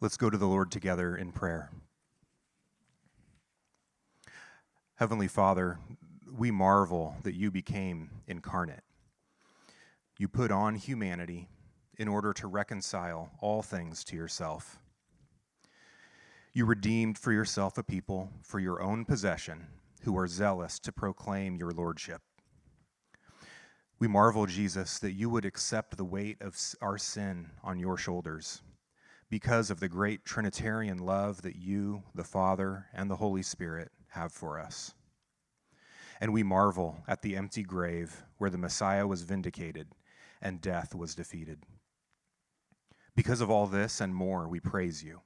Let's go to the Lord together in prayer. Heavenly Father, we marvel that you became incarnate. You put on humanity in order to reconcile all things to yourself. You redeemed for yourself a people for your own possession who are zealous to proclaim your lordship. We marvel, Jesus, that you would accept the weight of our sin on your shoulders because of the great Trinitarian love that you, the Father, and the Holy Spirit have for us. And we marvel at the empty grave where the Messiah was vindicated and death was defeated. Because of all this and more, we praise you.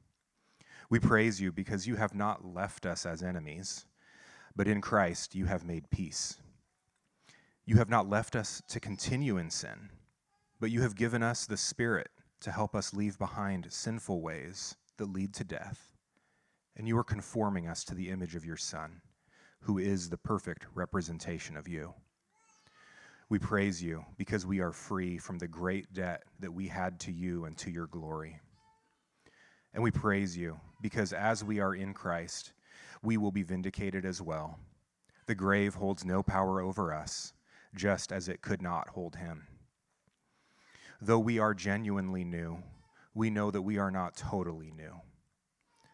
We praise you because you have not left us as enemies, but in Christ you have made peace. You have not left us to continue in sin, but you have given us the Spirit to help us leave behind sinful ways that lead to death. And you are conforming us to the image of your Son, who is the perfect representation of you. We praise you because we are free from the great debt that we had to you and to your glory. And we praise you because as we are in Christ, we will be vindicated as well. The grave holds no power over us, just as it could not hold him. Though we are genuinely new, we know that we are not totally new.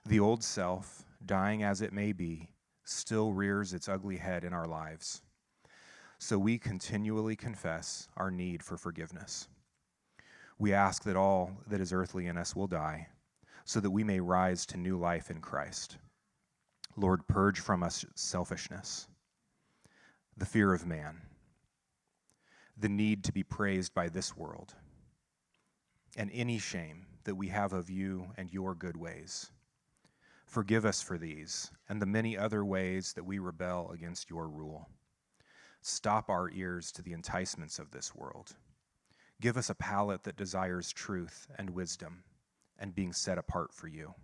The old self, dying as it may be, still rears its ugly head in our lives. So we continually confess our need for forgiveness. We ask that all that is earthly in us will die, so that we may rise to new life in Christ. Lord, purge from us selfishness, the fear of man, the need to be praised by this world and any shame that we have of you and your good ways. Forgive us for these and the many other ways that we rebel against your rule. Stop our ears to the enticements of this world. Give us a palate that desires truth and wisdom and being set apart for you.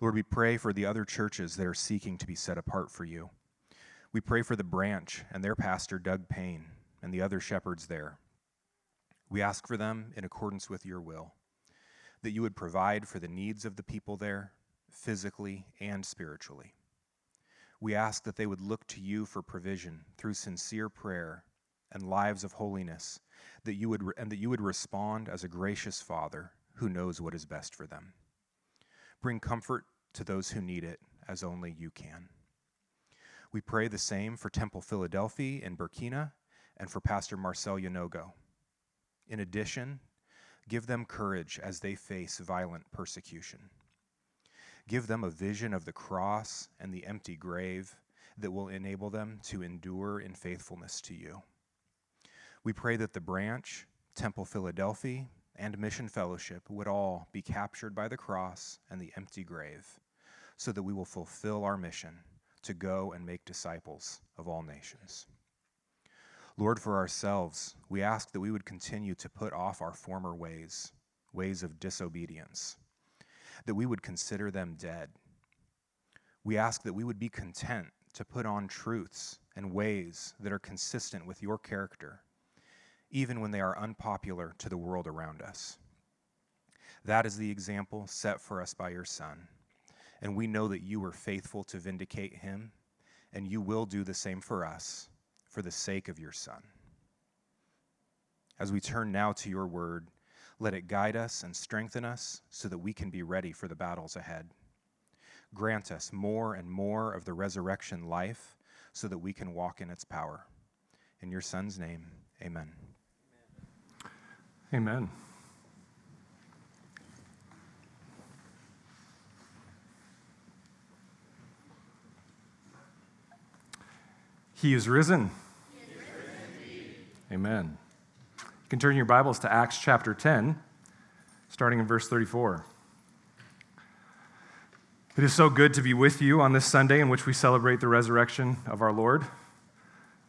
Lord, we pray for the other churches that are seeking to be set apart for you. We pray for the branch and their pastor, Doug Payne, and the other shepherds there. We ask for them in accordance with your will, that you would provide for the needs of the people there, physically and spiritually. We ask that they would look to you for provision through sincere prayer and lives of holiness, that you would re- and that you would respond as a gracious Father who knows what is best for them. Bring comfort to those who need it as only you can. We pray the same for Temple Philadelphia in Burkina and for Pastor Marcel Yanogo. In addition, give them courage as they face violent persecution. Give them a vision of the cross and the empty grave that will enable them to endure in faithfulness to you. We pray that the branch, Temple Philadelphia, and Mission Fellowship would all be captured by the cross and the empty grave, so that we will fulfill our mission to go and make disciples of all nations. Lord, for ourselves, we ask that we would continue to put off our former ways, ways of disobedience, that we would consider them dead. We ask that we would be content to put on truths and ways that are consistent with your character, even when they are unpopular to the world around us. That is the example set for us by your Son, and we know that you were faithful to vindicate him, and you will do the same for us for the sake of your Son. As we turn now to your word, let it guide us and strengthen us so that we can be ready for the battles ahead. Grant us more and more of the resurrection life so that we can walk in its power. In your Son's name, amen. Amen. He is risen. Amen. You can turn your Bibles to Acts chapter 10, starting in verse 34. It is so good to be with you on this Sunday in which we celebrate the resurrection of our Lord.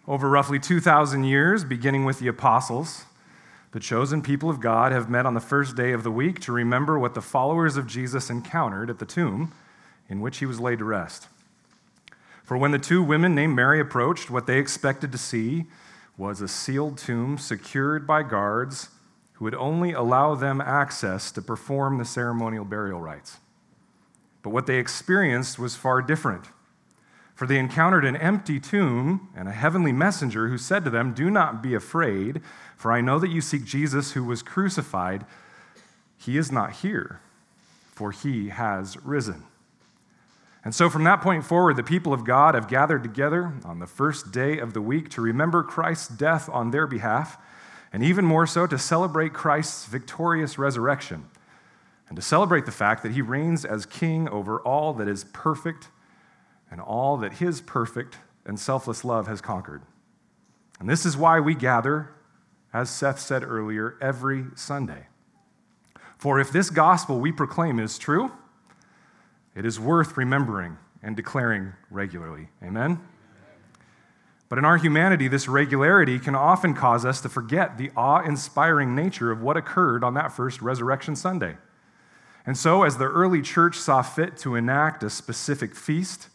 Over roughly 2,000 years, beginning with the apostles, the chosen people of God have met on the first day of the week to remember what the followers of Jesus encountered at the tomb in which he was laid to rest. For when the two women named Mary approached, what they expected to see was a sealed tomb secured by guards who would only allow them access to perform the ceremonial burial rites. But what they experienced was far different. For they encountered an empty tomb and a heavenly messenger who said to them, Do not be afraid, for I know that you seek Jesus who was crucified. He is not here, for he has risen. And so, from that point forward, the people of God have gathered together on the first day of the week to remember Christ's death on their behalf, and even more so to celebrate Christ's victorious resurrection, and to celebrate the fact that he reigns as king over all that is perfect and all that his perfect and selfless love has conquered. And this is why we gather, as Seth said earlier, every Sunday. For if this gospel we proclaim is true, it is worth remembering and declaring regularly. Amen? But in our humanity, this regularity can often cause us to forget the awe inspiring nature of what occurred on that first Resurrection Sunday. And so, as the early church saw fit to enact a specific feast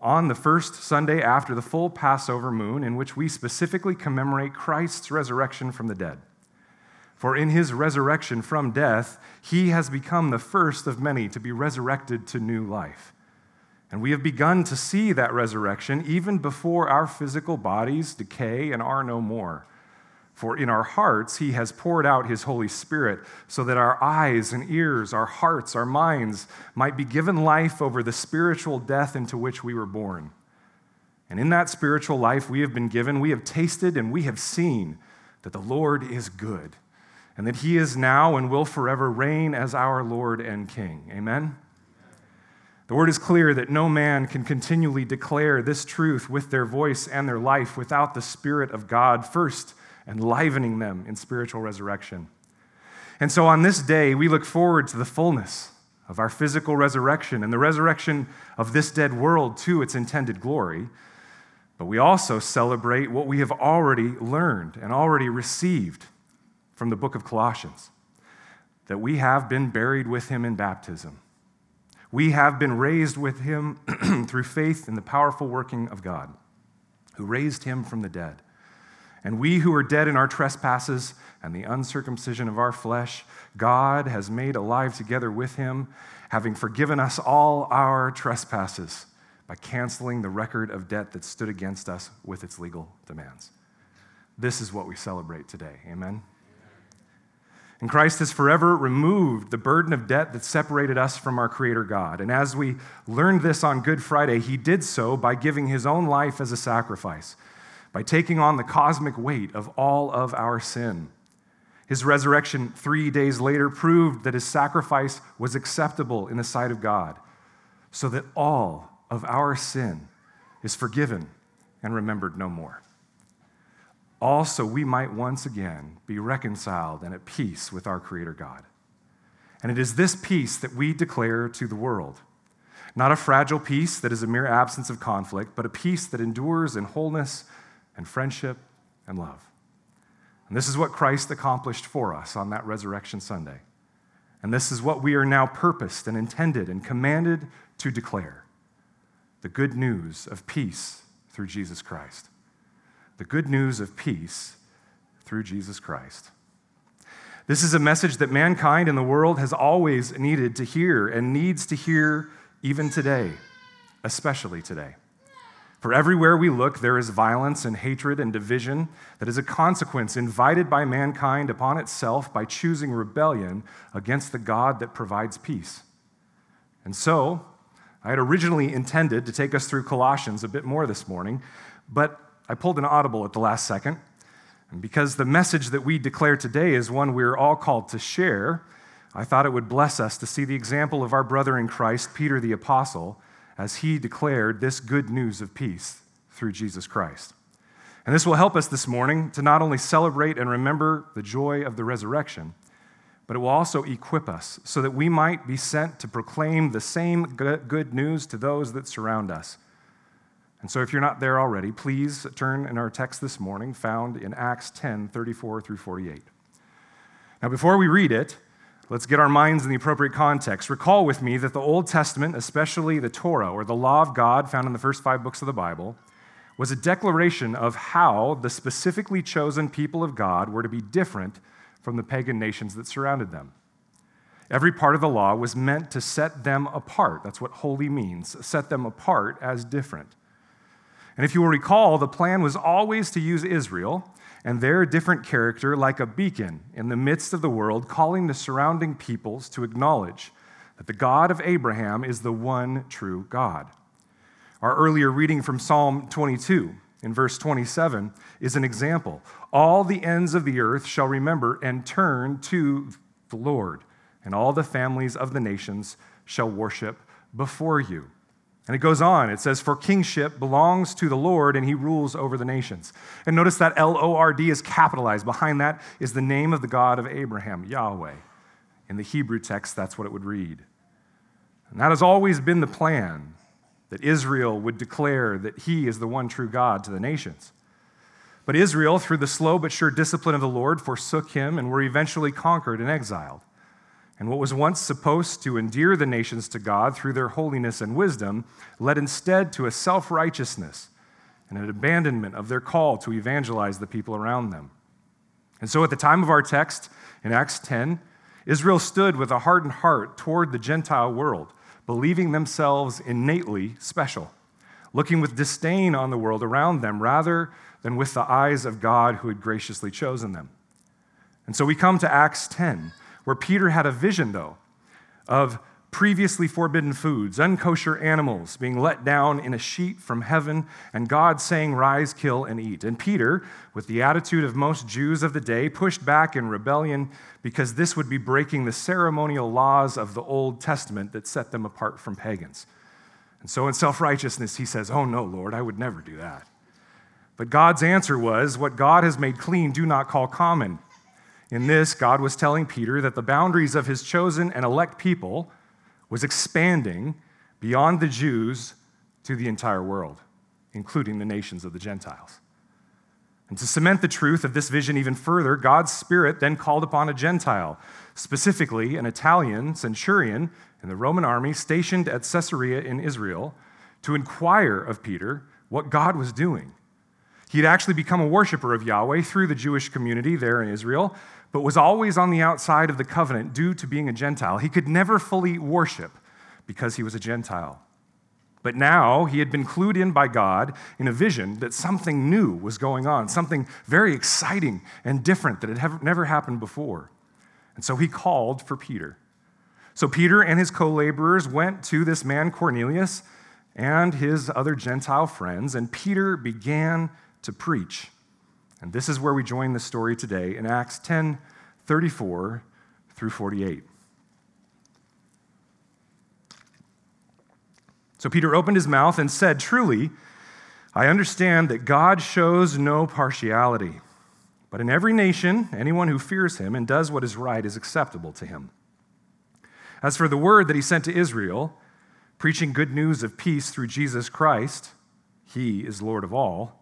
on the first Sunday after the full Passover moon, in which we specifically commemorate Christ's resurrection from the dead. For in his resurrection from death, he has become the first of many to be resurrected to new life. And we have begun to see that resurrection even before our physical bodies decay and are no more. For in our hearts, he has poured out his Holy Spirit so that our eyes and ears, our hearts, our minds might be given life over the spiritual death into which we were born. And in that spiritual life we have been given, we have tasted and we have seen that the Lord is good and that he is now and will forever reign as our Lord and King. Amen? The word is clear that no man can continually declare this truth with their voice and their life without the Spirit of God first enlivening them in spiritual resurrection. And so on this day, we look forward to the fullness of our physical resurrection and the resurrection of this dead world to its intended glory. But we also celebrate what we have already learned and already received from the book of Colossians that we have been buried with him in baptism. We have been raised with him through faith in the powerful working of God, who raised him from the dead. And we who are dead in our trespasses and the uncircumcision of our flesh, God has made alive together with him, having forgiven us all our trespasses by canceling the record of debt that stood against us with its legal demands. This is what we celebrate today. Amen. And Christ has forever removed the burden of debt that separated us from our Creator God. And as we learned this on Good Friday, He did so by giving His own life as a sacrifice, by taking on the cosmic weight of all of our sin. His resurrection three days later proved that His sacrifice was acceptable in the sight of God, so that all of our sin is forgiven and remembered no more also we might once again be reconciled and at peace with our Creator God. And it is this peace that we declare to the world. Not a fragile peace that is a mere absence of conflict, but a peace that endures in wholeness and friendship and love. And this is what Christ accomplished for us on that Resurrection Sunday. And this is what we are now purposed and intended and commanded to declare the good news of peace through Jesus Christ the good news of peace through Jesus Christ. This is a message that mankind in the world has always needed to hear and needs to hear even today, especially today. For everywhere we look, there is violence and hatred and division that is a consequence invited by mankind upon itself by choosing rebellion against the God that provides peace. And so, I had originally intended to take us through Colossians a bit more this morning, but I pulled an audible at the last second. And because the message that we declare today is one we're all called to share, I thought it would bless us to see the example of our brother in Christ, Peter the Apostle, as he declared this good news of peace through Jesus Christ. And this will help us this morning to not only celebrate and remember the joy of the resurrection, but it will also equip us so that we might be sent to proclaim the same good news to those that surround us and so, if you're not there already, please turn in our text this morning, found in Acts 10 34 through 48. Now, before we read it, let's get our minds in the appropriate context. Recall with me that the Old Testament, especially the Torah, or the law of God found in the first five books of the Bible, was a declaration of how the specifically chosen people of God were to be different from the pagan nations that surrounded them. Every part of the law was meant to set them apart. That's what holy means, set them apart as different. And if you will recall, the plan was always to use Israel and their different character like a beacon in the midst of the world, calling the surrounding peoples to acknowledge that the God of Abraham is the one true God. Our earlier reading from Psalm 22 in verse 27 is an example. All the ends of the earth shall remember and turn to the Lord, and all the families of the nations shall worship before you. And it goes on. It says, For kingship belongs to the Lord, and he rules over the nations. And notice that L O R D is capitalized. Behind that is the name of the God of Abraham, Yahweh. In the Hebrew text, that's what it would read. And that has always been the plan that Israel would declare that he is the one true God to the nations. But Israel, through the slow but sure discipline of the Lord, forsook him and were eventually conquered and exiled. And what was once supposed to endear the nations to God through their holiness and wisdom led instead to a self righteousness and an abandonment of their call to evangelize the people around them. And so, at the time of our text in Acts 10, Israel stood with a hardened heart toward the Gentile world, believing themselves innately special, looking with disdain on the world around them rather than with the eyes of God who had graciously chosen them. And so we come to Acts 10 where Peter had a vision, though, of previously forbidden foods, unkosher animals being let down in a sheet from heaven, and God saying, Rise, kill, and eat. And Peter, with the attitude of most Jews of the day, pushed back in rebellion because this would be breaking the ceremonial laws of the Old Testament that set them apart from pagans. And so, in self righteousness, he says, Oh, no, Lord, I would never do that. But God's answer was, What God has made clean, do not call common. In this, God was telling Peter that the boundaries of his chosen and elect people was expanding beyond the Jews to the entire world, including the nations of the Gentiles. And to cement the truth of this vision even further, God's Spirit then called upon a Gentile, specifically an Italian centurion in the Roman army stationed at Caesarea in Israel, to inquire of Peter what God was doing. He had actually become a worshiper of Yahweh through the Jewish community there in Israel, but was always on the outside of the covenant due to being a Gentile. He could never fully worship because he was a Gentile. But now he had been clued in by God in a vision that something new was going on, something very exciting and different that had never happened before. And so he called for Peter. So Peter and his co laborers went to this man Cornelius and his other Gentile friends, and Peter began to preach. And this is where we join the story today in Acts 10 34 through 48. So Peter opened his mouth and said, Truly, I understand that God shows no partiality, but in every nation, anyone who fears him and does what is right is acceptable to him. As for the word that he sent to Israel, preaching good news of peace through Jesus Christ, he is Lord of all.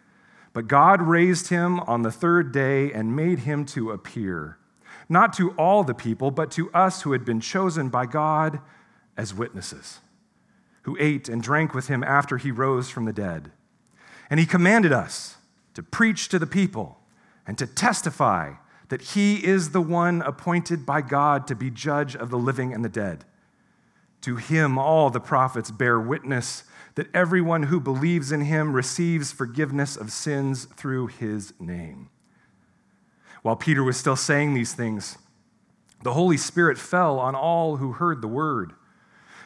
But God raised him on the third day and made him to appear, not to all the people, but to us who had been chosen by God as witnesses, who ate and drank with him after he rose from the dead. And he commanded us to preach to the people and to testify that he is the one appointed by God to be judge of the living and the dead. To him, all the prophets bear witness that everyone who believes in him receives forgiveness of sins through his name. While Peter was still saying these things, the Holy Spirit fell on all who heard the word.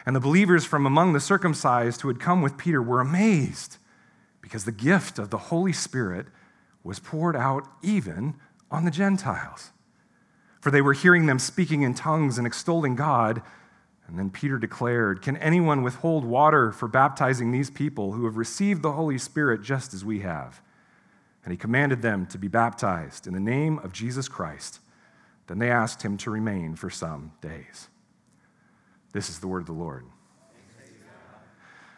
And the believers from among the circumcised who had come with Peter were amazed because the gift of the Holy Spirit was poured out even on the Gentiles. For they were hearing them speaking in tongues and extolling God. And then Peter declared, Can anyone withhold water for baptizing these people who have received the Holy Spirit just as we have? And he commanded them to be baptized in the name of Jesus Christ. Then they asked him to remain for some days. This is the word of the Lord.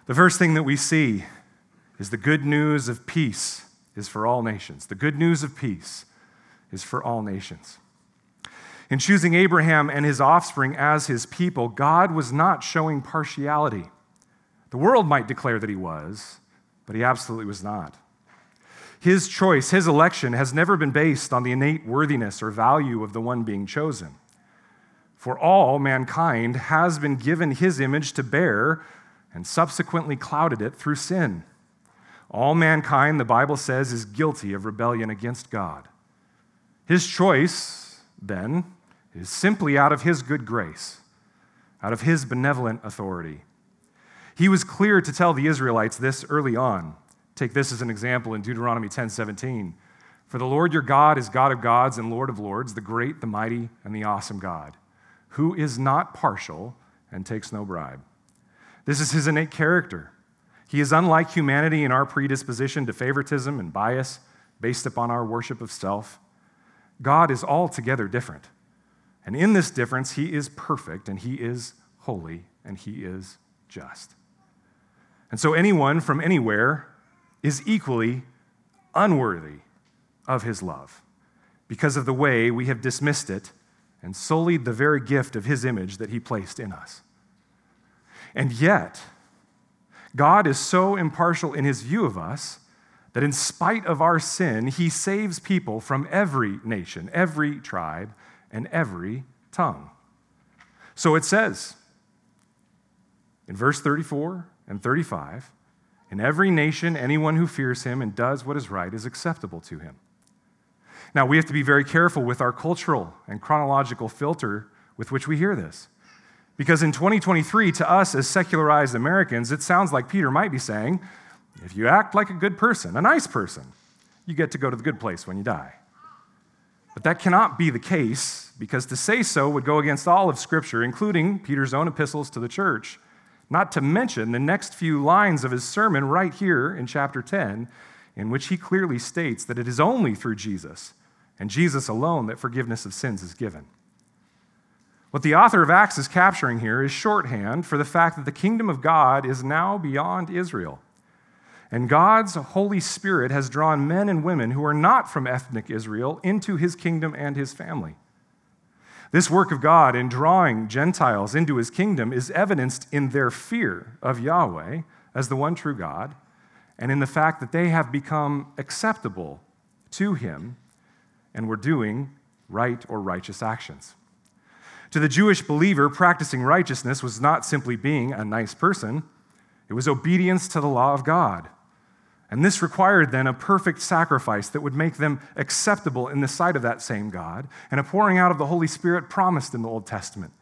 The first thing that we see is the good news of peace is for all nations. The good news of peace is for all nations. In choosing Abraham and his offspring as his people, God was not showing partiality. The world might declare that he was, but he absolutely was not. His choice, his election, has never been based on the innate worthiness or value of the one being chosen. For all mankind has been given his image to bear and subsequently clouded it through sin. All mankind, the Bible says, is guilty of rebellion against God. His choice, then, is simply out of his good grace, out of his benevolent authority. He was clear to tell the Israelites this early on. Take this as an example in Deuteronomy 10:17. For the Lord your God is God of gods and Lord of lords, the great, the mighty, and the awesome God, who is not partial and takes no bribe. This is his innate character. He is unlike humanity in our predisposition to favoritism and bias based upon our worship of self. God is altogether different. And in this difference, he is perfect and he is holy and he is just. And so anyone from anywhere is equally unworthy of his love because of the way we have dismissed it and sullied the very gift of his image that he placed in us. And yet, God is so impartial in his view of us that in spite of our sin, he saves people from every nation, every tribe, and every tongue. So it says in verse 34 and 35 In every nation, anyone who fears him and does what is right is acceptable to him. Now, we have to be very careful with our cultural and chronological filter with which we hear this. Because in 2023, to us as secularized Americans, it sounds like Peter might be saying, if you act like a good person, a nice person, you get to go to the good place when you die. But that cannot be the case because to say so would go against all of Scripture, including Peter's own epistles to the church, not to mention the next few lines of his sermon right here in chapter 10, in which he clearly states that it is only through Jesus and Jesus alone that forgiveness of sins is given. What the author of Acts is capturing here is shorthand for the fact that the kingdom of God is now beyond Israel. And God's Holy Spirit has drawn men and women who are not from ethnic Israel into his kingdom and his family. This work of God in drawing Gentiles into his kingdom is evidenced in their fear of Yahweh as the one true God, and in the fact that they have become acceptable to him and were doing right or righteous actions. To the Jewish believer, practicing righteousness was not simply being a nice person, it was obedience to the law of God. And this required then a perfect sacrifice that would make them acceptable in the sight of that same God, and a pouring out of the Holy Spirit promised in the Old Testament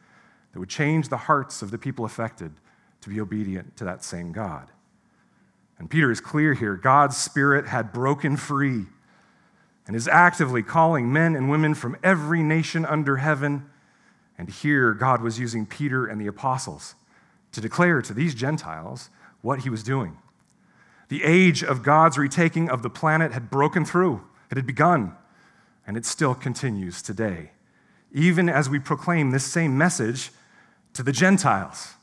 that would change the hearts of the people affected to be obedient to that same God. And Peter is clear here God's Spirit had broken free and is actively calling men and women from every nation under heaven and here, God was using Peter and the apostles to declare to these Gentiles what he was doing. The age of God's retaking of the planet had broken through, it had begun, and it still continues today, even as we proclaim this same message to the Gentiles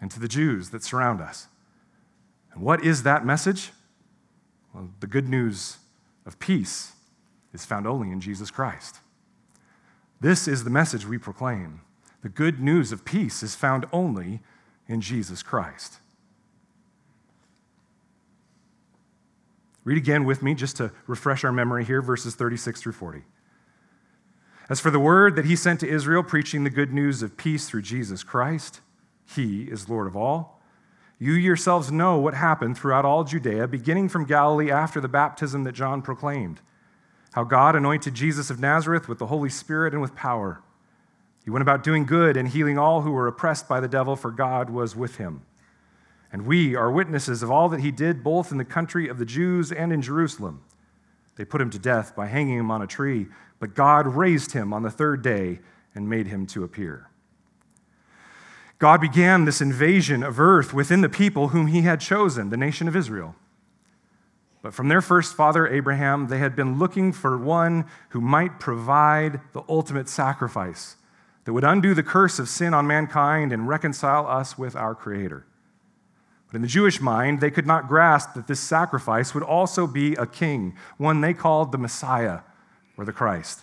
and to the Jews that surround us. And what is that message? Well, the good news of peace is found only in Jesus Christ. This is the message we proclaim. The good news of peace is found only in Jesus Christ. Read again with me just to refresh our memory here, verses 36 through 40. As for the word that he sent to Israel, preaching the good news of peace through Jesus Christ, he is Lord of all. You yourselves know what happened throughout all Judea, beginning from Galilee after the baptism that John proclaimed how God anointed Jesus of Nazareth with the Holy Spirit and with power. He went about doing good and healing all who were oppressed by the devil, for God was with him. And we are witnesses of all that he did, both in the country of the Jews and in Jerusalem. They put him to death by hanging him on a tree, but God raised him on the third day and made him to appear. God began this invasion of earth within the people whom he had chosen, the nation of Israel. But from their first father, Abraham, they had been looking for one who might provide the ultimate sacrifice that would undo the curse of sin on mankind and reconcile us with our Creator. But in the Jewish mind, they could not grasp that this sacrifice would also be a king, one they called the Messiah or the Christ.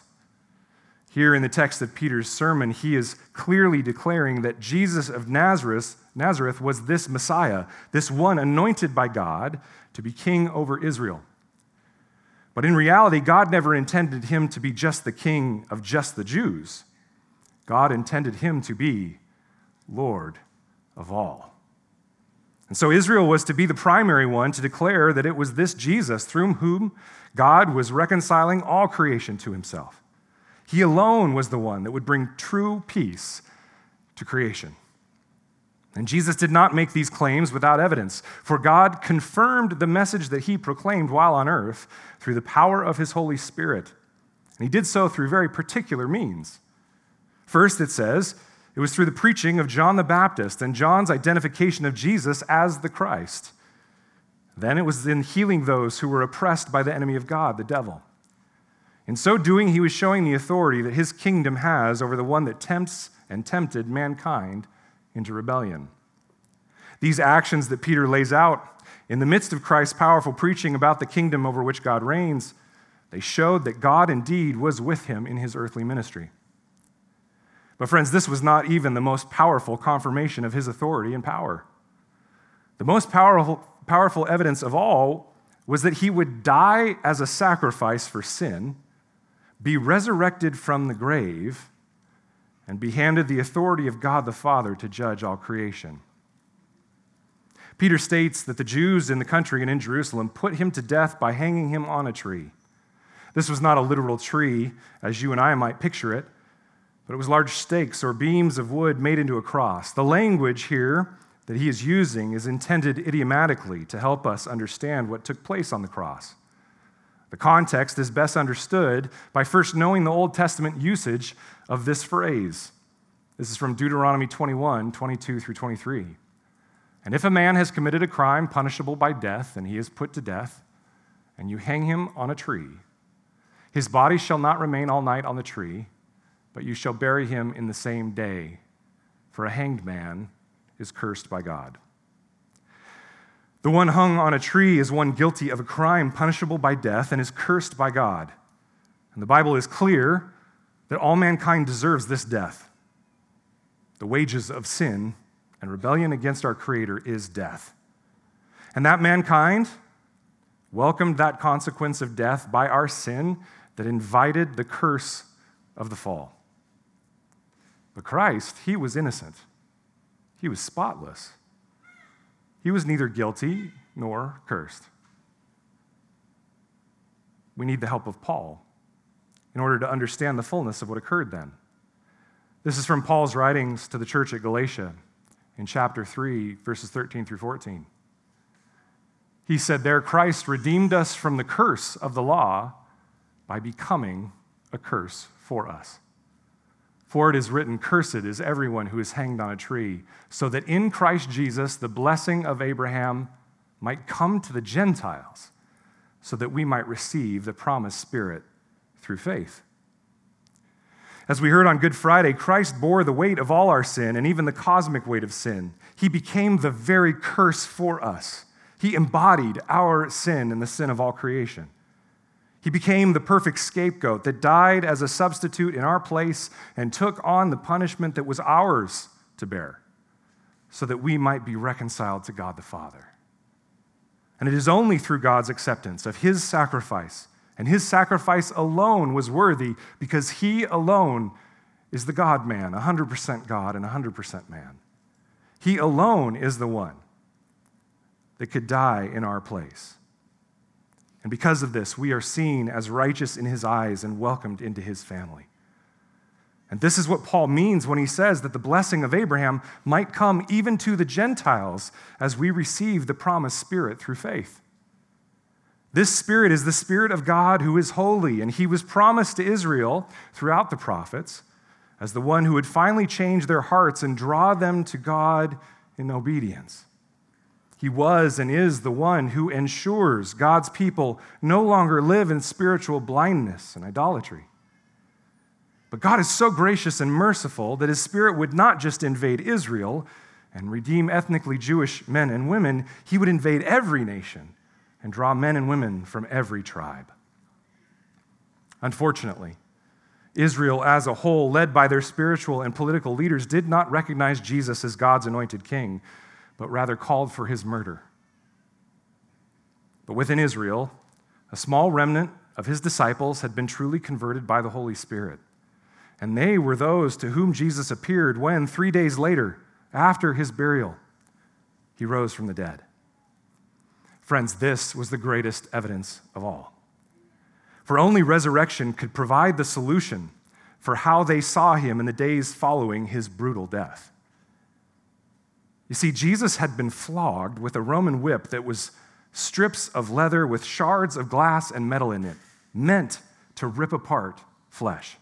Here in the text of Peter's sermon, he is clearly declaring that Jesus of Nazareth, Nazareth was this Messiah, this one anointed by God to be king over Israel. But in reality, God never intended him to be just the king of just the Jews. God intended him to be Lord of all. And so Israel was to be the primary one to declare that it was this Jesus through whom God was reconciling all creation to himself. He alone was the one that would bring true peace to creation. And Jesus did not make these claims without evidence, for God confirmed the message that he proclaimed while on earth through the power of his Holy Spirit. And he did so through very particular means. First, it says, it was through the preaching of John the Baptist and John's identification of Jesus as the Christ. Then it was in healing those who were oppressed by the enemy of God, the devil. In so doing, he was showing the authority that his kingdom has over the one that tempts and tempted mankind into rebellion. These actions that Peter lays out in the midst of Christ's powerful preaching about the kingdom over which God reigns, they showed that God indeed was with him in his earthly ministry. But, friends, this was not even the most powerful confirmation of his authority and power. The most powerful, powerful evidence of all was that he would die as a sacrifice for sin, be resurrected from the grave, and be handed the authority of God the Father to judge all creation. Peter states that the Jews in the country and in Jerusalem put him to death by hanging him on a tree. This was not a literal tree, as you and I might picture it, but it was large stakes or beams of wood made into a cross. The language here that he is using is intended idiomatically to help us understand what took place on the cross. The context is best understood by first knowing the Old Testament usage of this phrase. This is from Deuteronomy 21 22 through 23. And if a man has committed a crime punishable by death, and he is put to death, and you hang him on a tree, his body shall not remain all night on the tree but you shall bury him in the same day, for a hanged man is cursed by God. The one hung on a tree is one guilty of a crime punishable by death and is cursed by God. And the Bible is clear that all mankind deserves this death. The wages of sin and rebellion against our Creator is death. And that mankind welcomed that consequence of death by our sin that invited the curse of the fall. But Christ, he was innocent, he was spotless. He was neither guilty nor cursed. We need the help of Paul in order to understand the fullness of what occurred then. This is from Paul's writings to the church at Galatia in chapter 3, verses 13 through 14. He said, There Christ redeemed us from the curse of the law by becoming a curse for us. For it is written, Cursed is everyone who is hanged on a tree, so that in Christ Jesus the blessing of Abraham might come to the Gentiles, so that we might receive the promised Spirit through faith. As we heard on Good Friday, Christ bore the weight of all our sin and even the cosmic weight of sin. He became the very curse for us. He embodied our sin and the sin of all creation. He became the perfect scapegoat that died as a substitute in our place and took on the punishment that was ours to bear so that we might be reconciled to God the Father. And it is only through God's acceptance of his sacrifice, and his sacrifice alone was worthy because he alone is the God man, 100% God and 100% man. He alone is the one that could die in our place. And because of this, we are seen as righteous in his eyes and welcomed into his family. And this is what Paul means when he says that the blessing of Abraham might come even to the Gentiles as we receive the promised Spirit through faith. This Spirit is the Spirit of God who is holy, and he was promised to Israel throughout the prophets as the one who would finally change their hearts and draw them to God in obedience. He was and is the one who ensures God's people no longer live in spiritual blindness and idolatry. But God is so gracious and merciful that his spirit would not just invade Israel and redeem ethnically Jewish men and women, he would invade every nation and draw men and women from every tribe. Unfortunately, Israel as a whole, led by their spiritual and political leaders, did not recognize Jesus as God's anointed king, but rather called for his murder. But within Israel, a small remnant of his disciples had been truly converted by the Holy Spirit. And they were those to whom Jesus appeared when, three days later, after his burial, he rose from the dead. Friends, this was the greatest evidence of all. For only resurrection could provide the solution for how they saw him in the days following his brutal death. You see, Jesus had been flogged with a Roman whip that was strips of leather with shards of glass and metal in it, meant to rip apart flesh.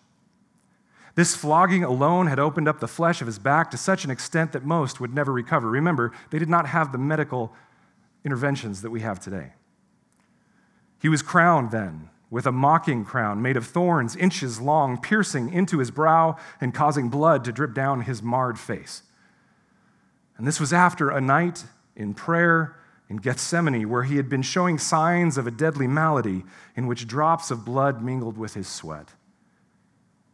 This flogging alone had opened up the flesh of his back to such an extent that most would never recover. Remember, they did not have the medical interventions that we have today. He was crowned then with a mocking crown made of thorns, inches long, piercing into his brow and causing blood to drip down his marred face. And this was after a night in prayer in Gethsemane, where he had been showing signs of a deadly malady in which drops of blood mingled with his sweat.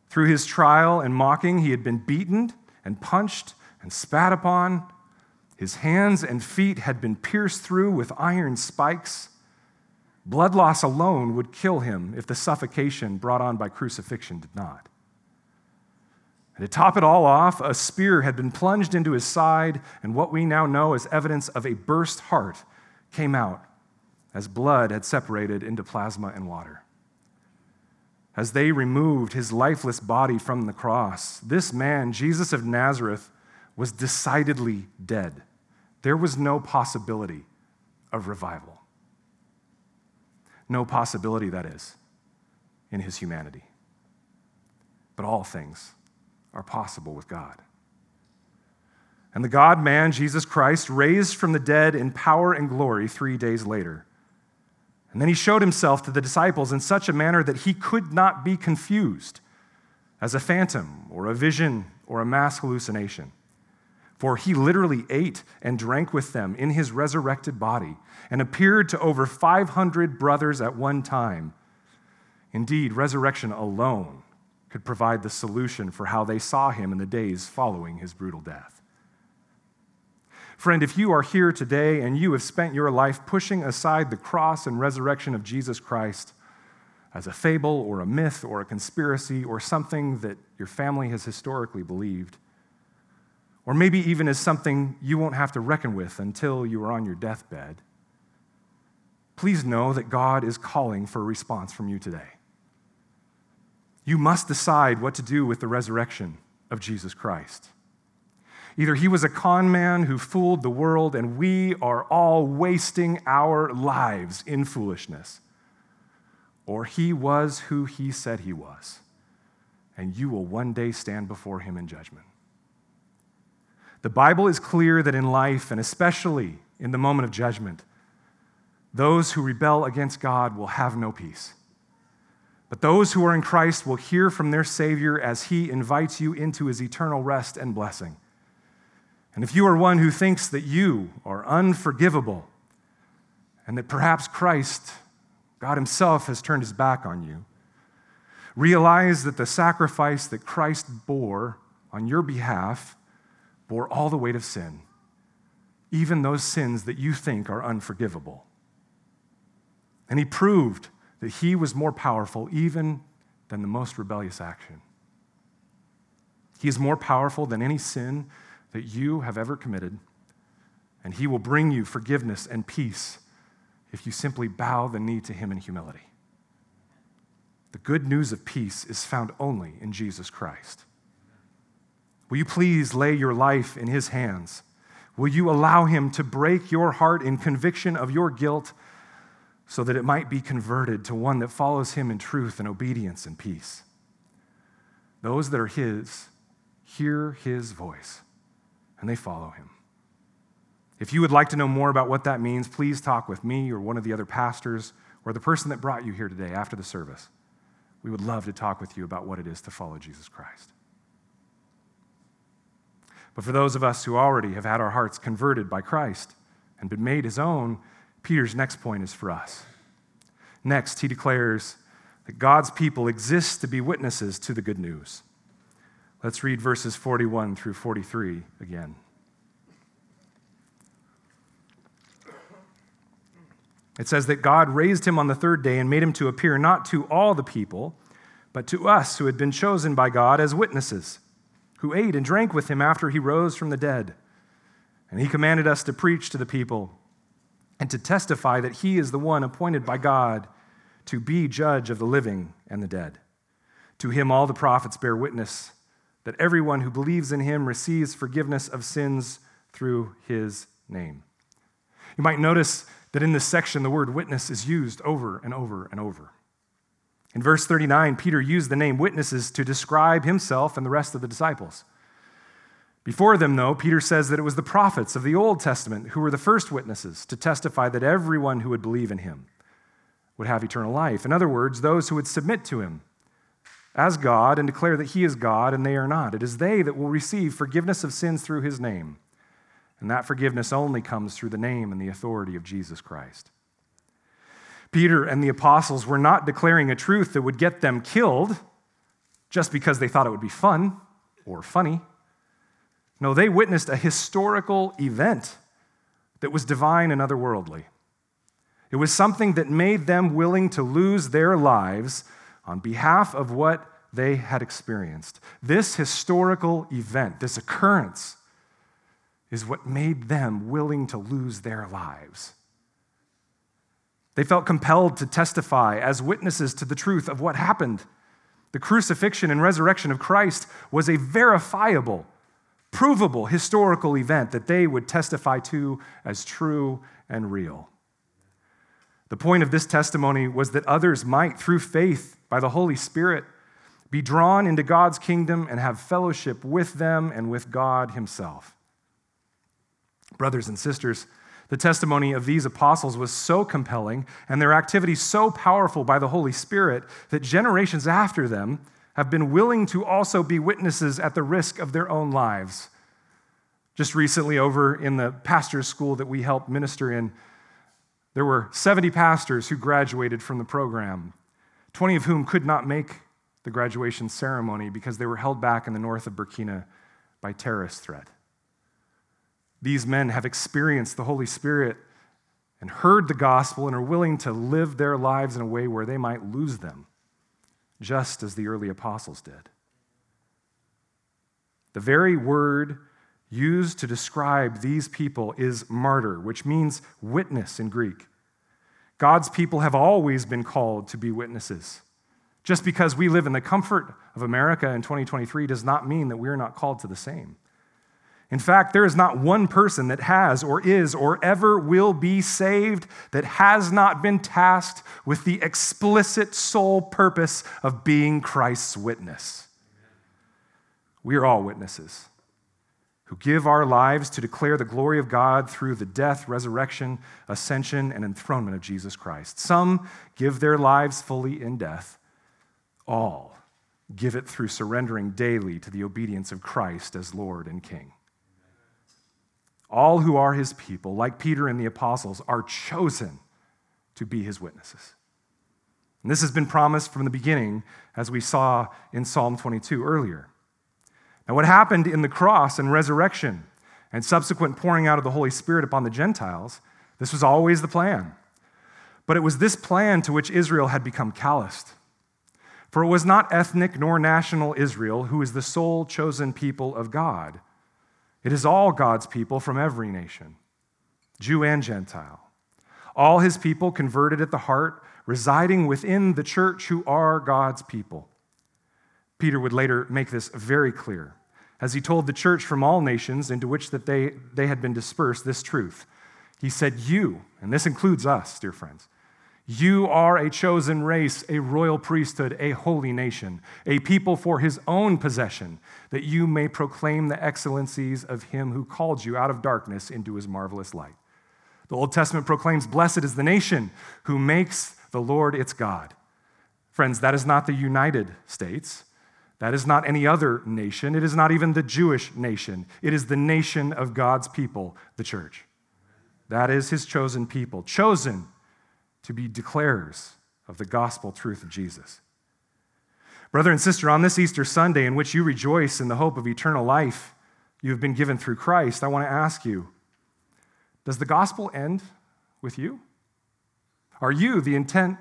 Through his trial and mocking, he had been beaten and punched and spat upon. His hands and feet had been pierced through with iron spikes. Blood loss alone would kill him if the suffocation brought on by crucifixion did not. And to top it all off, a spear had been plunged into his side, and what we now know as evidence of a burst heart came out as blood had separated into plasma and water. As they removed his lifeless body from the cross, this man, Jesus of Nazareth, was decidedly dead. There was no possibility of revival. No possibility, that is, in his humanity. But all things are possible with God. And the God man, Jesus Christ, raised from the dead in power and glory three days later. And then he showed himself to the disciples in such a manner that he could not be confused as a phantom or a vision or a mass hallucination. For he literally ate and drank with them in his resurrected body and appeared to over 500 brothers at one time. Indeed, resurrection alone could provide the solution for how they saw him in the days following his brutal death. Friend, if you are here today and you have spent your life pushing aside the cross and resurrection of Jesus Christ as a fable or a myth or a conspiracy or something that your family has historically believed, or maybe even as something you won't have to reckon with until you are on your deathbed, please know that God is calling for a response from you today. You must decide what to do with the resurrection of Jesus Christ. Either he was a con man who fooled the world, and we are all wasting our lives in foolishness, or he was who he said he was, and you will one day stand before him in judgment. The Bible is clear that in life, and especially in the moment of judgment, those who rebel against God will have no peace. But those who are in Christ will hear from their Savior as he invites you into his eternal rest and blessing. And if you are one who thinks that you are unforgivable and that perhaps Christ, God Himself, has turned His back on you, realize that the sacrifice that Christ bore on your behalf bore all the weight of sin, even those sins that you think are unforgivable. And he proved that he was more powerful even than the most rebellious action. He is more powerful than any sin that you have ever committed, and he will bring you forgiveness and peace if you simply bow the knee to him in humility. The good news of peace is found only in Jesus Christ. Will you please lay your life in His hands? Will you allow Him to break your heart in conviction of your guilt so that it might be converted to one that follows Him in truth and obedience and peace? Those that are His hear His voice and they follow Him. If you would like to know more about what that means, please talk with me or one of the other pastors or the person that brought you here today after the service. We would love to talk with you about what it is to follow Jesus Christ. But for those of us who already have had our hearts converted by Christ and been made his own, Peter's next point is for us. Next, he declares that God's people exist to be witnesses to the good news. Let's read verses 41 through 43 again. It says that God raised him on the third day and made him to appear not to all the people, but to us who had been chosen by God as witnesses, who ate and drank with him after he rose from the dead. And he commanded us to preach to the people and to testify that he is the one appointed by God to be judge of the living and the dead. To him, all the prophets bear witness that everyone who believes in him receives forgiveness of sins through his name. You might notice that in this section, the word witness is used over and over and over. In verse 39, Peter used the name witnesses to describe himself and the rest of the disciples. Before them, though, Peter says that it was the prophets of the Old Testament who were the first witnesses to testify that everyone who would believe in him would have eternal life. In other words, those who would submit to him as God and declare that he is God and they are not. It is they that will receive forgiveness of sins through his name. And that forgiveness only comes through the name and the authority of Jesus Christ. Peter and the apostles were not declaring a truth that would get them killed just because they thought it would be fun or funny. No, they witnessed a historical event that was divine and otherworldly. It was something that made them willing to lose their lives on behalf of what they had experienced. This historical event, this occurrence, is what made them willing to lose their lives. They felt compelled to testify as witnesses to the truth of what happened. The crucifixion and resurrection of Christ was a verifiable, provable historical event that they would testify to as true and real. The point of this testimony was that others might, through faith by the Holy Spirit, be drawn into God's kingdom and have fellowship with them and with God Himself. Brothers and sisters, the testimony of these apostles was so compelling and their activity so powerful by the Holy Spirit that generations after them have been willing to also be witnesses at the risk of their own lives. Just recently, over in the pastor's school that we helped minister in, there were 70 pastors who graduated from the program, 20 of whom could not make the graduation ceremony because they were held back in the north of Burkina by terrorist threat. These men have experienced the Holy Spirit and heard the gospel and are willing to live their lives in a way where they might lose them, just as the early apostles did. The very word used to describe these people is martyr, which means witness in Greek. God's people have always been called to be witnesses. Just because we live in the comfort of America in 2023 does not mean that we are not called to the same. In fact, there is not one person that has or is or ever will be saved that has not been tasked with the explicit sole purpose of being Christ's witness. We are all witnesses who give our lives to declare the glory of God through the death, resurrection, ascension, and enthronement of Jesus Christ. Some give their lives fully in death, all give it through surrendering daily to the obedience of Christ as Lord and King. All who are his people, like Peter and the apostles, are chosen to be his witnesses. And this has been promised from the beginning, as we saw in Psalm 22 earlier. Now, what happened in the cross and resurrection and subsequent pouring out of the Holy Spirit upon the Gentiles, this was always the plan. But it was this plan to which Israel had become calloused. For it was not ethnic nor national Israel who is the sole chosen people of God it is all God's people from every nation, Jew and Gentile. All his people converted at the heart, residing within the church who are God's people. Peter would later make this very clear as he told the church from all nations into which that they, they had been dispersed this truth. He said, You, and this includes us, dear friends, You are a chosen race, a royal priesthood, a holy nation, a people for his own possession, that you may proclaim the excellencies of him who called you out of darkness into his marvelous light. The Old Testament proclaims, Blessed is the nation who makes the Lord its God. Friends, that is not the United States. That is not any other nation. It is not even the Jewish nation. It is the nation of God's people, the church. That is his chosen people, chosen to be declarers of the gospel truth of Jesus. Brother and sister, on this Easter Sunday, in which you rejoice in the hope of eternal life you have been given through Christ, I want to ask you Does the gospel end with you? Are you the intent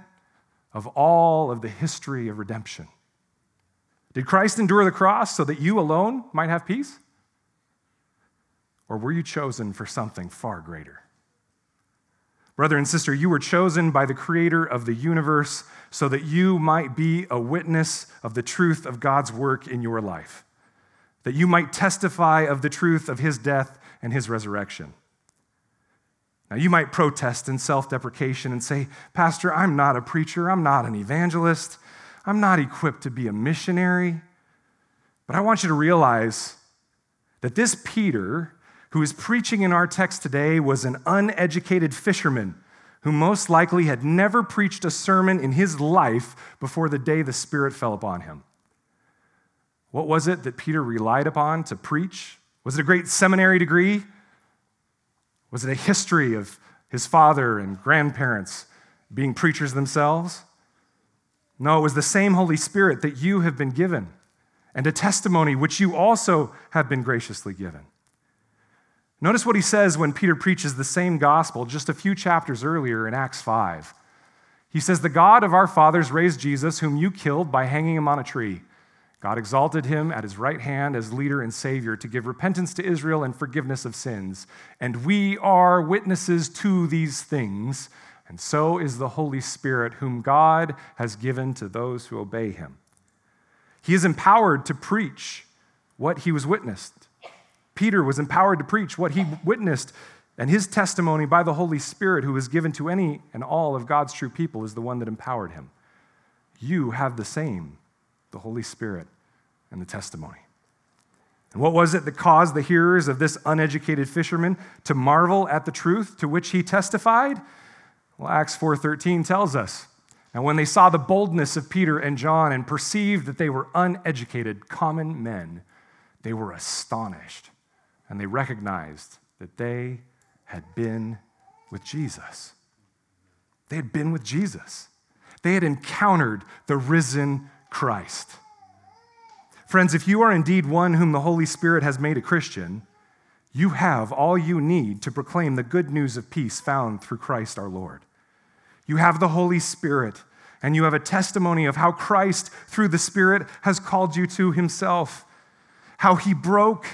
of all of the history of redemption? Did Christ endure the cross so that you alone might have peace? Or were you chosen for something far greater? Brother and sister, you were chosen by the creator of the universe so that you might be a witness of the truth of God's work in your life, that you might testify of the truth of his death and his resurrection. Now, you might protest in self deprecation and say, Pastor, I'm not a preacher, I'm not an evangelist, I'm not equipped to be a missionary. But I want you to realize that this Peter, who is preaching in our text today, was an uneducated fisherman who most likely had never preached a sermon in his life before the day the Spirit fell upon him. What was it that Peter relied upon to preach? Was it a great seminary degree? Was it a history of his father and grandparents being preachers themselves? No, it was the same Holy Spirit that you have been given, and a testimony which you also have been graciously given. Notice what he says when Peter preaches the same gospel just a few chapters earlier in Acts 5. He says, The God of our fathers raised Jesus, whom you killed by hanging him on a tree. God exalted him at his right hand as leader and savior to give repentance to Israel and forgiveness of sins. And we are witnesses to these things, and so is the Holy Spirit, whom God has given to those who obey him. He is empowered to preach what he was witnessed. Peter was empowered to preach what he witnessed, and his testimony by the Holy Spirit, who is given to any and all of God's true people, is the one that empowered him. You have the same the Holy Spirit, and the testimony. And what was it that caused the hearers of this uneducated fisherman to marvel at the truth to which he testified? Well, Acts 4:13 tells us. And when they saw the boldness of Peter and John and perceived that they were uneducated common men, they were astonished and they recognized that they had been with Jesus. They had been with Jesus. They had encountered the risen Christ. Friends, if you are indeed one whom the Holy Spirit has made a Christian, you have all you need to proclaim the good news of peace found through Christ our Lord. You have the Holy Spirit, and you have a testimony of how Christ, through the Spirit, has called you to himself, how he broke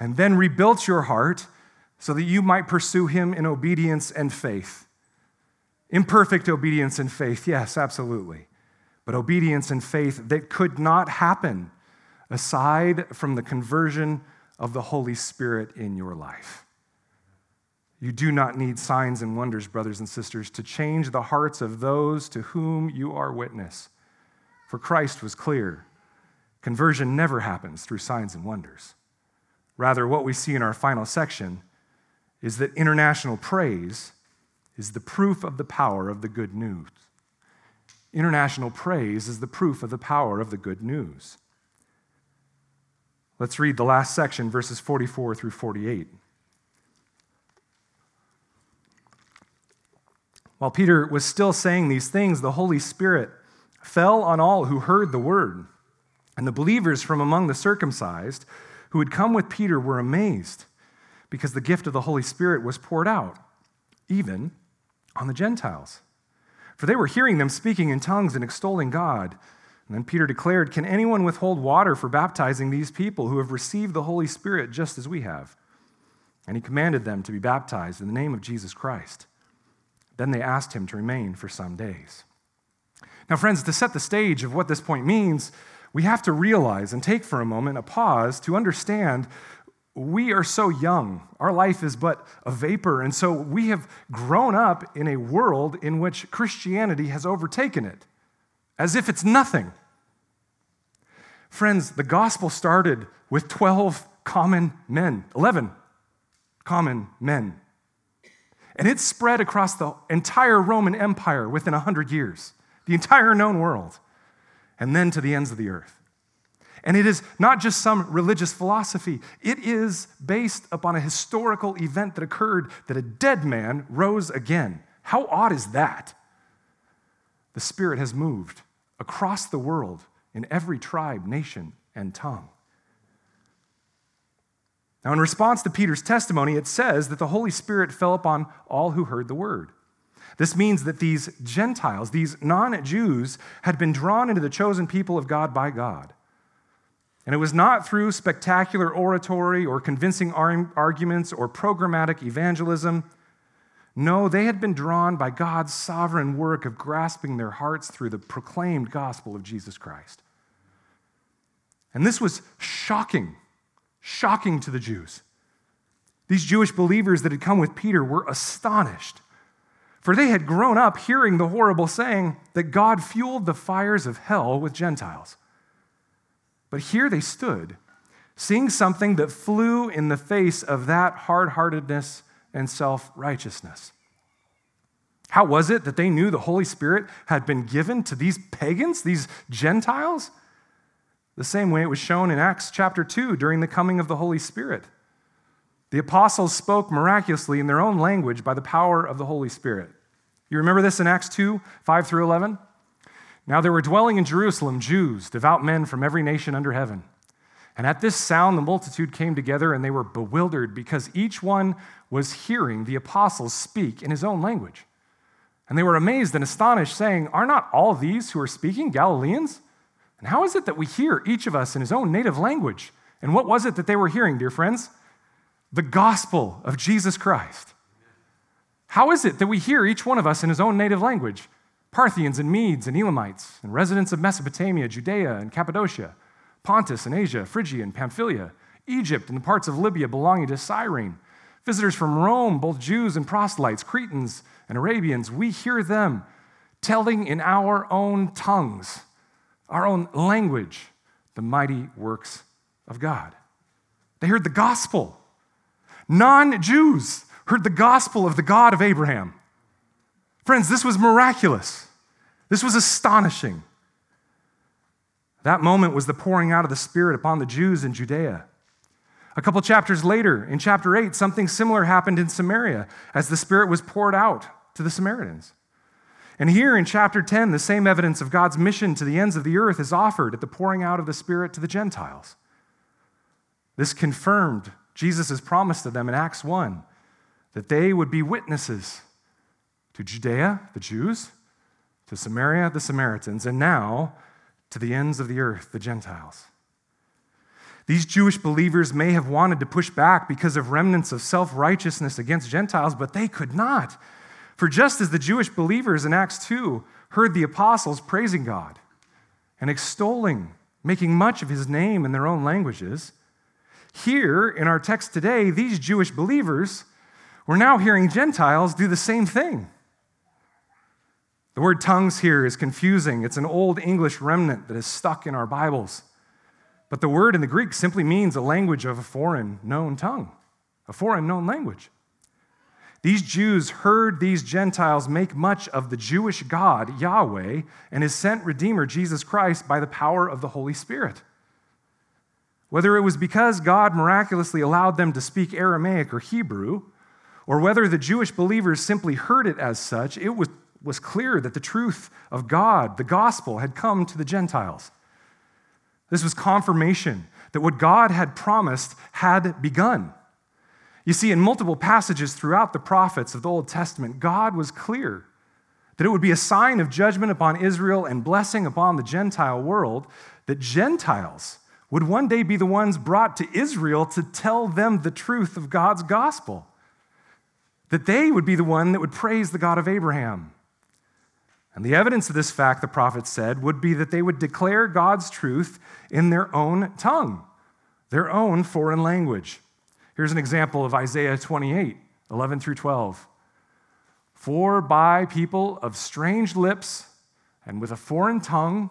and then rebuilt your heart so that you might pursue him in obedience and faith. Imperfect obedience and faith, yes, absolutely but obedience and faith that could not happen aside from the conversion of the Holy Spirit in your life. You do not need signs and wonders, brothers and sisters, to change the hearts of those to whom you are witness. For Christ was clear conversion never happens through signs and wonders. Rather, what we see in our final section is that international praise is the proof of the power of the good news. International praise is the proof of the power of the good news. Let's read the last section, verses 44 through 48. While Peter was still saying these things, the Holy Spirit fell on all who heard the word. And the believers from among the circumcised who had come with Peter were amazed because the gift of the Holy Spirit was poured out, even on the Gentiles for they were hearing them speaking in tongues and extolling God. And then Peter declared, Can anyone withhold water for baptizing these people who have received the Holy Spirit just as we have? And he commanded them to be baptized in the name of Jesus Christ. Then they asked him to remain for some days. Now, friends, to set the stage of what this point means, we have to realize and take for a moment a pause to understand we are so young. Our life is but a vapor. And so we have grown up in a world in which Christianity has overtaken it, as if it's nothing. Friends, the gospel started with 12 common men, 11 common men. And it spread across the entire Roman Empire within 100 years, the entire known world, and then to the ends of the earth. And it is not just some religious philosophy, it is based upon a historical event that occurred that a dead man rose again. How odd is that? The Spirit has moved across the world in every tribe, nation, and tongue. Now, in response to Peter's testimony, it says that the Holy Spirit fell upon all who heard the word. This means that these Gentiles, these non Jews, had been drawn into the chosen people of God by God. And it was not through spectacular oratory or convincing arguments or programmatic evangelism. No, they had been drawn by God's sovereign work of grasping their hearts through the proclaimed gospel of Jesus Christ. And this was shocking, shocking to the Jews. These Jewish believers that had come with Peter were astonished, for they had grown up hearing the horrible saying that God fueled the fires of hell with Gentiles. But here they stood, seeing something that flew in the face of that hard heartedness and self righteousness. How was it that they knew the Holy Spirit had been given to these pagans, these Gentiles? The same way it was shown in Acts chapter 2 during the coming of the Holy Spirit. The apostles spoke miraculously in their own language by the power of the Holy Spirit. You remember this in Acts 2 5 through 11? Now there were dwelling in Jerusalem Jews, devout men from every nation under heaven. And at this sound, the multitude came together and they were bewildered because each one was hearing the apostles speak in his own language. And they were amazed and astonished, saying, Are not all these who are speaking Galileans? And how is it that we hear each of us in his own native language? And what was it that they were hearing, dear friends? The gospel of Jesus Christ. How is it that we hear each one of us in his own native language? Parthians and Medes and Elamites, and residents of Mesopotamia, Judea and Cappadocia, Pontus and Asia, Phrygia and Pamphylia, Egypt and the parts of Libya belonging to Cyrene, visitors from Rome, both Jews and proselytes, Cretans and Arabians, we hear them telling in our own tongues, our own language, the mighty works of God. They heard the gospel. Non Jews heard the gospel of the God of Abraham. Friends, this was miraculous. This was astonishing. That moment was the pouring out of the Spirit upon the Jews in Judea. A couple chapters later, in chapter 8, something similar happened in Samaria as the Spirit was poured out to the Samaritans. And here in chapter 10, the same evidence of God's mission to the ends of the earth is offered at the pouring out of the Spirit to the Gentiles. This confirmed Jesus' has promised to them in Acts 1 that they would be witnesses to Judea, the Jews, to Samaria, the Samaritans, and now to the ends of the earth, the Gentiles. These Jewish believers may have wanted to push back because of remnants of self righteousness against Gentiles, but they could not. For just as the Jewish believers in Acts 2 heard the apostles praising God and extolling, making much of his name in their own languages, here in our text today, these Jewish believers were now hearing Gentiles do the same thing. The word tongues here is confusing. It's an old English remnant that is stuck in our Bibles. But the word in the Greek simply means a language of a foreign known tongue, a foreign known language. These Jews heard these Gentiles make much of the Jewish God, Yahweh, and his sent Redeemer, Jesus Christ, by the power of the Holy Spirit. Whether it was because God miraculously allowed them to speak Aramaic or Hebrew, or whether the Jewish believers simply heard it as such, it was was clear that the truth of God, the gospel, had come to the Gentiles. This was confirmation that what God had promised had begun. You see, in multiple passages throughout the prophets of the Old Testament, God was clear that it would be a sign of judgment upon Israel and blessing upon the Gentile world, that Gentiles would one day be the ones brought to Israel to tell them the truth of God's gospel. That they would be the one that would praise the God of Abraham, and the evidence of this fact, the prophet said, would be that they would declare God's truth in their own tongue, their own foreign language. Here's an example of Isaiah 28 11 through 12. For by people of strange lips and with a foreign tongue,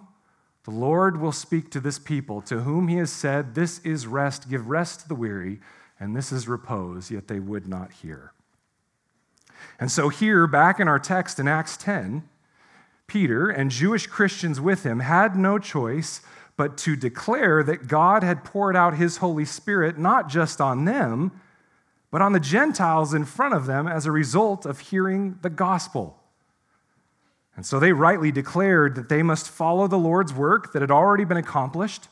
the Lord will speak to this people, to whom he has said, This is rest, give rest to the weary, and this is repose, yet they would not hear. And so, here, back in our text in Acts 10, Peter and Jewish Christians with him had no choice but to declare that God had poured out his Holy Spirit not just on them, but on the Gentiles in front of them as a result of hearing the gospel. And so they rightly declared that they must follow the Lord's work that had already been accomplished.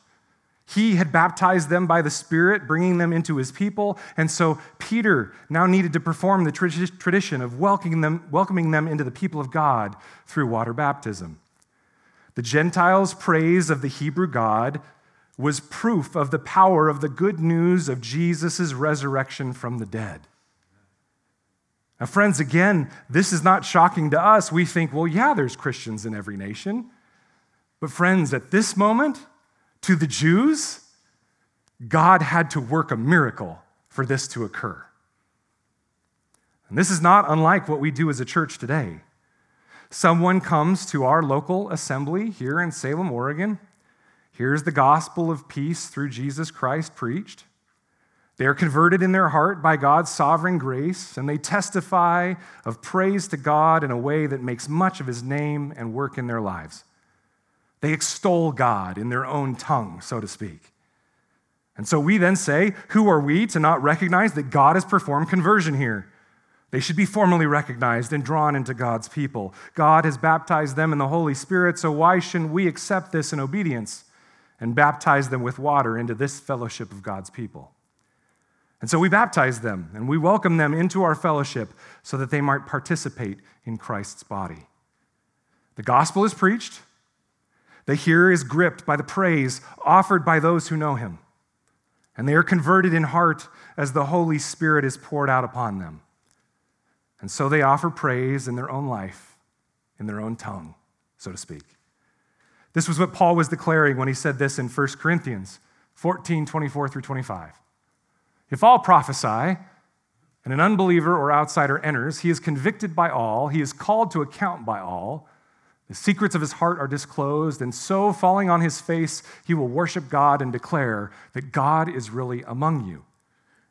He had baptized them by the Spirit, bringing them into his people. And so Peter now needed to perform the tradition of welcoming them, welcoming them into the people of God through water baptism. The Gentiles' praise of the Hebrew God was proof of the power of the good news of Jesus' resurrection from the dead. Now, friends, again, this is not shocking to us. We think, well, yeah, there's Christians in every nation. But, friends, at this moment, to the Jews, God had to work a miracle for this to occur. And this is not unlike what we do as a church today. Someone comes to our local assembly here in Salem, Oregon, Hears the gospel of peace through Jesus Christ preached. They are converted in their heart by God's sovereign grace, and they testify of praise to God in a way that makes much of his name and work in their lives. They extol God in their own tongue, so to speak. And so we then say, Who are we to not recognize that God has performed conversion here? They should be formally recognized and drawn into God's people. God has baptized them in the Holy Spirit, so why shouldn't we accept this in obedience? and baptize them with water into this fellowship of God's people. And so we baptize them and we welcome them into our fellowship so that they might participate in Christ's body. The gospel is preached. The hearer is gripped by the praise offered by those who know him. And they are converted in heart as the Holy Spirit is poured out upon them. And so they offer praise in their own life, in their own tongue, so to speak. This was what Paul was declaring when he said this in 1 Corinthians 14 24 through 25. If all prophesy, and an unbeliever or outsider enters, he is convicted by all, he is called to account by all. The secrets of his heart are disclosed, and so, falling on his face, he will worship God and declare that God is really among you.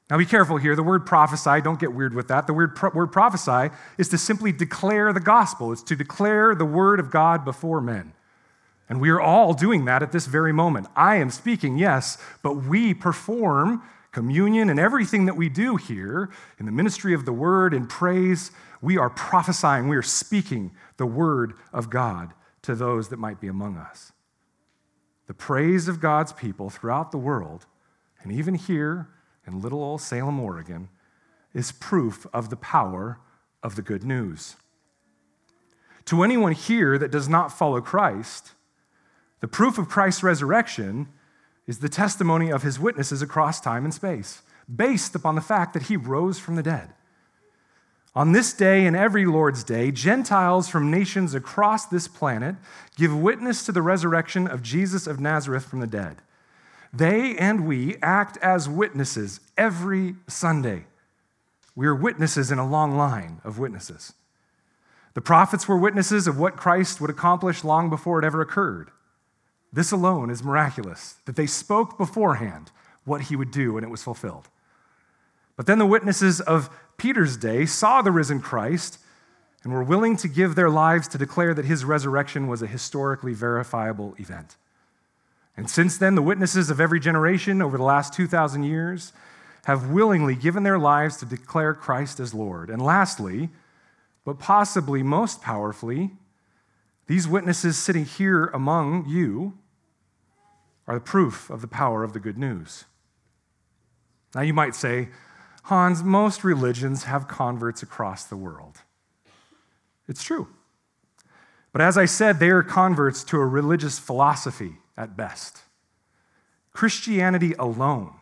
Now, be careful here. The word prophesy, don't get weird with that. The word, pro- word prophesy is to simply declare the gospel, it's to declare the word of God before men. And we are all doing that at this very moment. I am speaking, yes, but we perform communion and everything that we do here in the ministry of the word and praise. We are prophesying, we are speaking the word of God to those that might be among us. The praise of God's people throughout the world, and even here in little old Salem, Oregon, is proof of the power of the good news. To anyone here that does not follow Christ, the proof of Christ's resurrection is the testimony of his witnesses across time and space, based upon the fact that he rose from the dead. On this day and every Lord's day, Gentiles from nations across this planet give witness to the resurrection of Jesus of Nazareth from the dead. They and we act as witnesses every Sunday. We are witnesses in a long line of witnesses. The prophets were witnesses of what Christ would accomplish long before it ever occurred. This alone is miraculous, that they spoke beforehand what he would do and it was fulfilled. But then the witnesses of Peter's day saw the risen Christ and were willing to give their lives to declare that his resurrection was a historically verifiable event. And since then, the witnesses of every generation over the last 2,000 years have willingly given their lives to declare Christ as Lord. And lastly, but possibly most powerfully, these witnesses sitting here among you are the proof of the power of the good news. Now, you might say, Hans, most religions have converts across the world. It's true. But as I said, they are converts to a religious philosophy at best. Christianity alone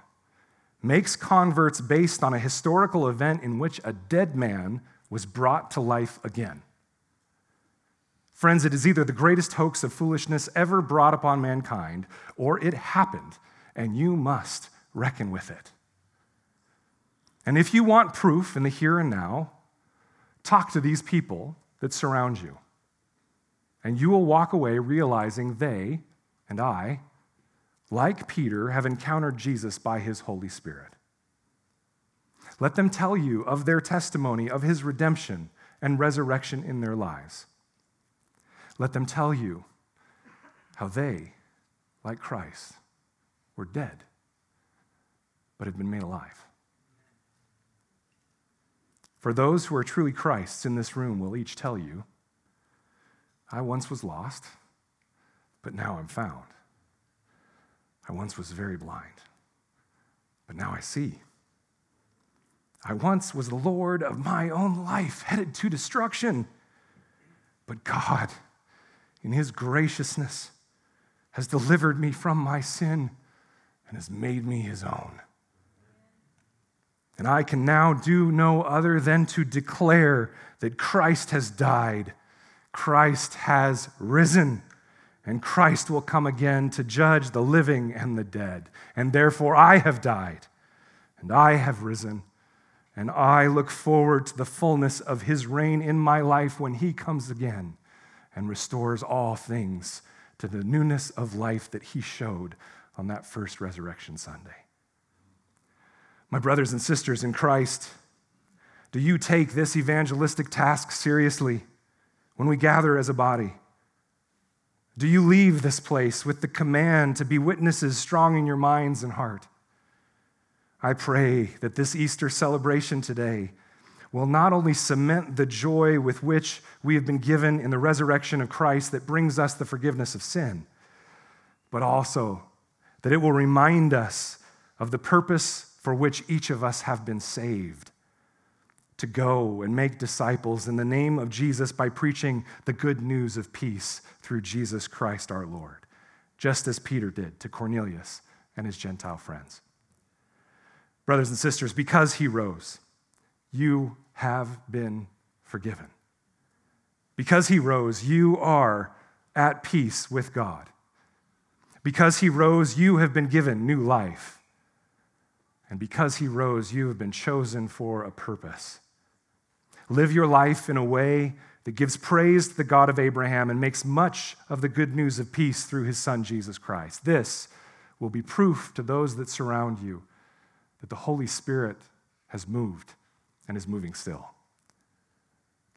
makes converts based on a historical event in which a dead man was brought to life again. Friends, it is either the greatest hoax of foolishness ever brought upon mankind, or it happened, and you must reckon with it. And if you want proof in the here and now, talk to these people that surround you. And you will walk away realizing they and I, like Peter, have encountered Jesus by his Holy Spirit. Let them tell you of their testimony of his redemption and resurrection in their lives. Let them tell you how they, like Christ, were dead, but have been made alive. For those who are truly Christ's in this room will each tell you, I once was lost, but now I'm found. I once was very blind, but now I see. I once was the Lord of my own life, headed to destruction. But God, in His graciousness, has delivered me from my sin and has made me His own. And I can now do no other than to declare that Christ has died, Christ has risen, and Christ will come again to judge the living and the dead. And therefore I have died, and I have risen and I look forward to the fullness of his reign in my life when he comes again and restores all things to the newness of life that he showed on that first resurrection Sunday. My brothers and sisters in Christ, do you take this evangelistic task seriously when we gather as a body? Do you leave this place with the command to be witnesses strong in your minds and heart? I pray that this Easter celebration today will not only cement the joy with which we have been given in the resurrection of Christ that brings us the forgiveness of sin, but also that it will remind us of the purpose for which each of us have been saved to go and make disciples in the name of Jesus by preaching the good news of peace through Jesus Christ our Lord, just as Peter did to Cornelius and his Gentile friends. Brothers and sisters, because he rose, you have been forgiven. Because he rose, you are at peace with God. Because he rose, you have been given new life. And because he rose, you have been chosen for a purpose. Live your life in a way that gives praise to the God of Abraham and makes much of the good news of peace through his son, Jesus Christ. This will be proof to those that surround you that the Holy Spirit has moved and is moving still.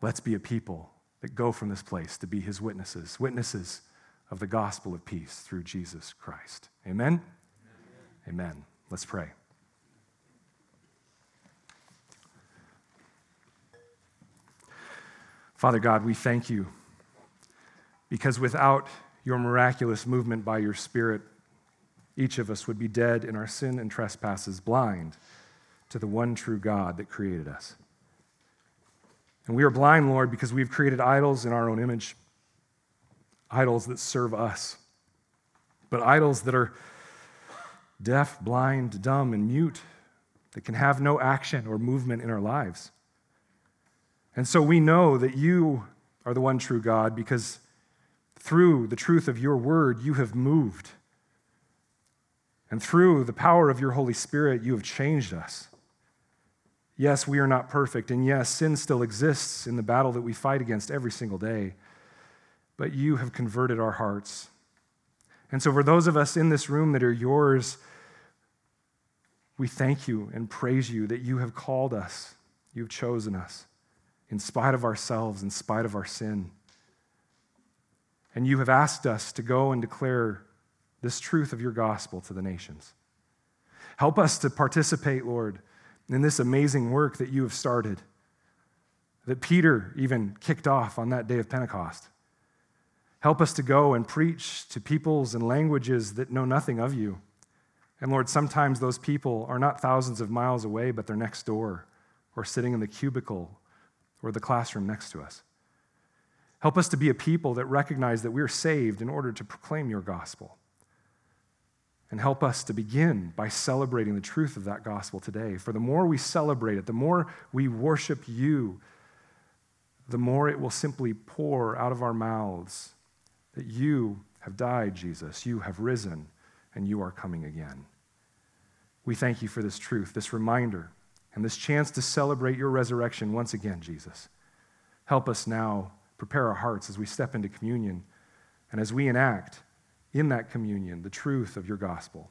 Let's be a people that go from this place to be his witnesses, witnesses of the gospel of peace through Jesus Christ. Amen? Amen. Amen. Let's pray. Father God, we thank you because without your miraculous movement by your Spirit, each of us would be dead in our sin and trespasses, blind to the one true God that created us. And we are blind, Lord, because we've created idols in our own image, idols that serve us, but idols that are deaf, blind, dumb, and mute, that can have no action or movement in our lives. And so we know that you are the one true God because through the truth of your word, you have moved and through the power of your Holy Spirit, you have changed us. Yes, we are not perfect, and yes, sin still exists in the battle that we fight against every single day, but you have converted our hearts. And so, for those of us in this room that are yours, we thank you and praise you that you have called us, you've chosen us, in spite of ourselves, in spite of our sin. And you have asked us to go and declare this truth of your gospel to the nations. Help us to participate, Lord, in this amazing work that you have started, that Peter even kicked off on that day of Pentecost. Help us to go and preach to peoples and languages that know nothing of you. And Lord, sometimes those people are not thousands of miles away, but they're next door or sitting in the cubicle or the classroom next to us. Help us to be a people that recognize that we're saved in order to proclaim your gospel. And help us to begin by celebrating the truth of that gospel today. For the more we celebrate it, the more we worship you, the more it will simply pour out of our mouths that you have died, Jesus, you have risen, and you are coming again. We thank you for this truth, this reminder, and this chance to celebrate your resurrection once again, Jesus. Help us now prepare our hearts as we step into communion and as we enact in that communion the truth of your gospel.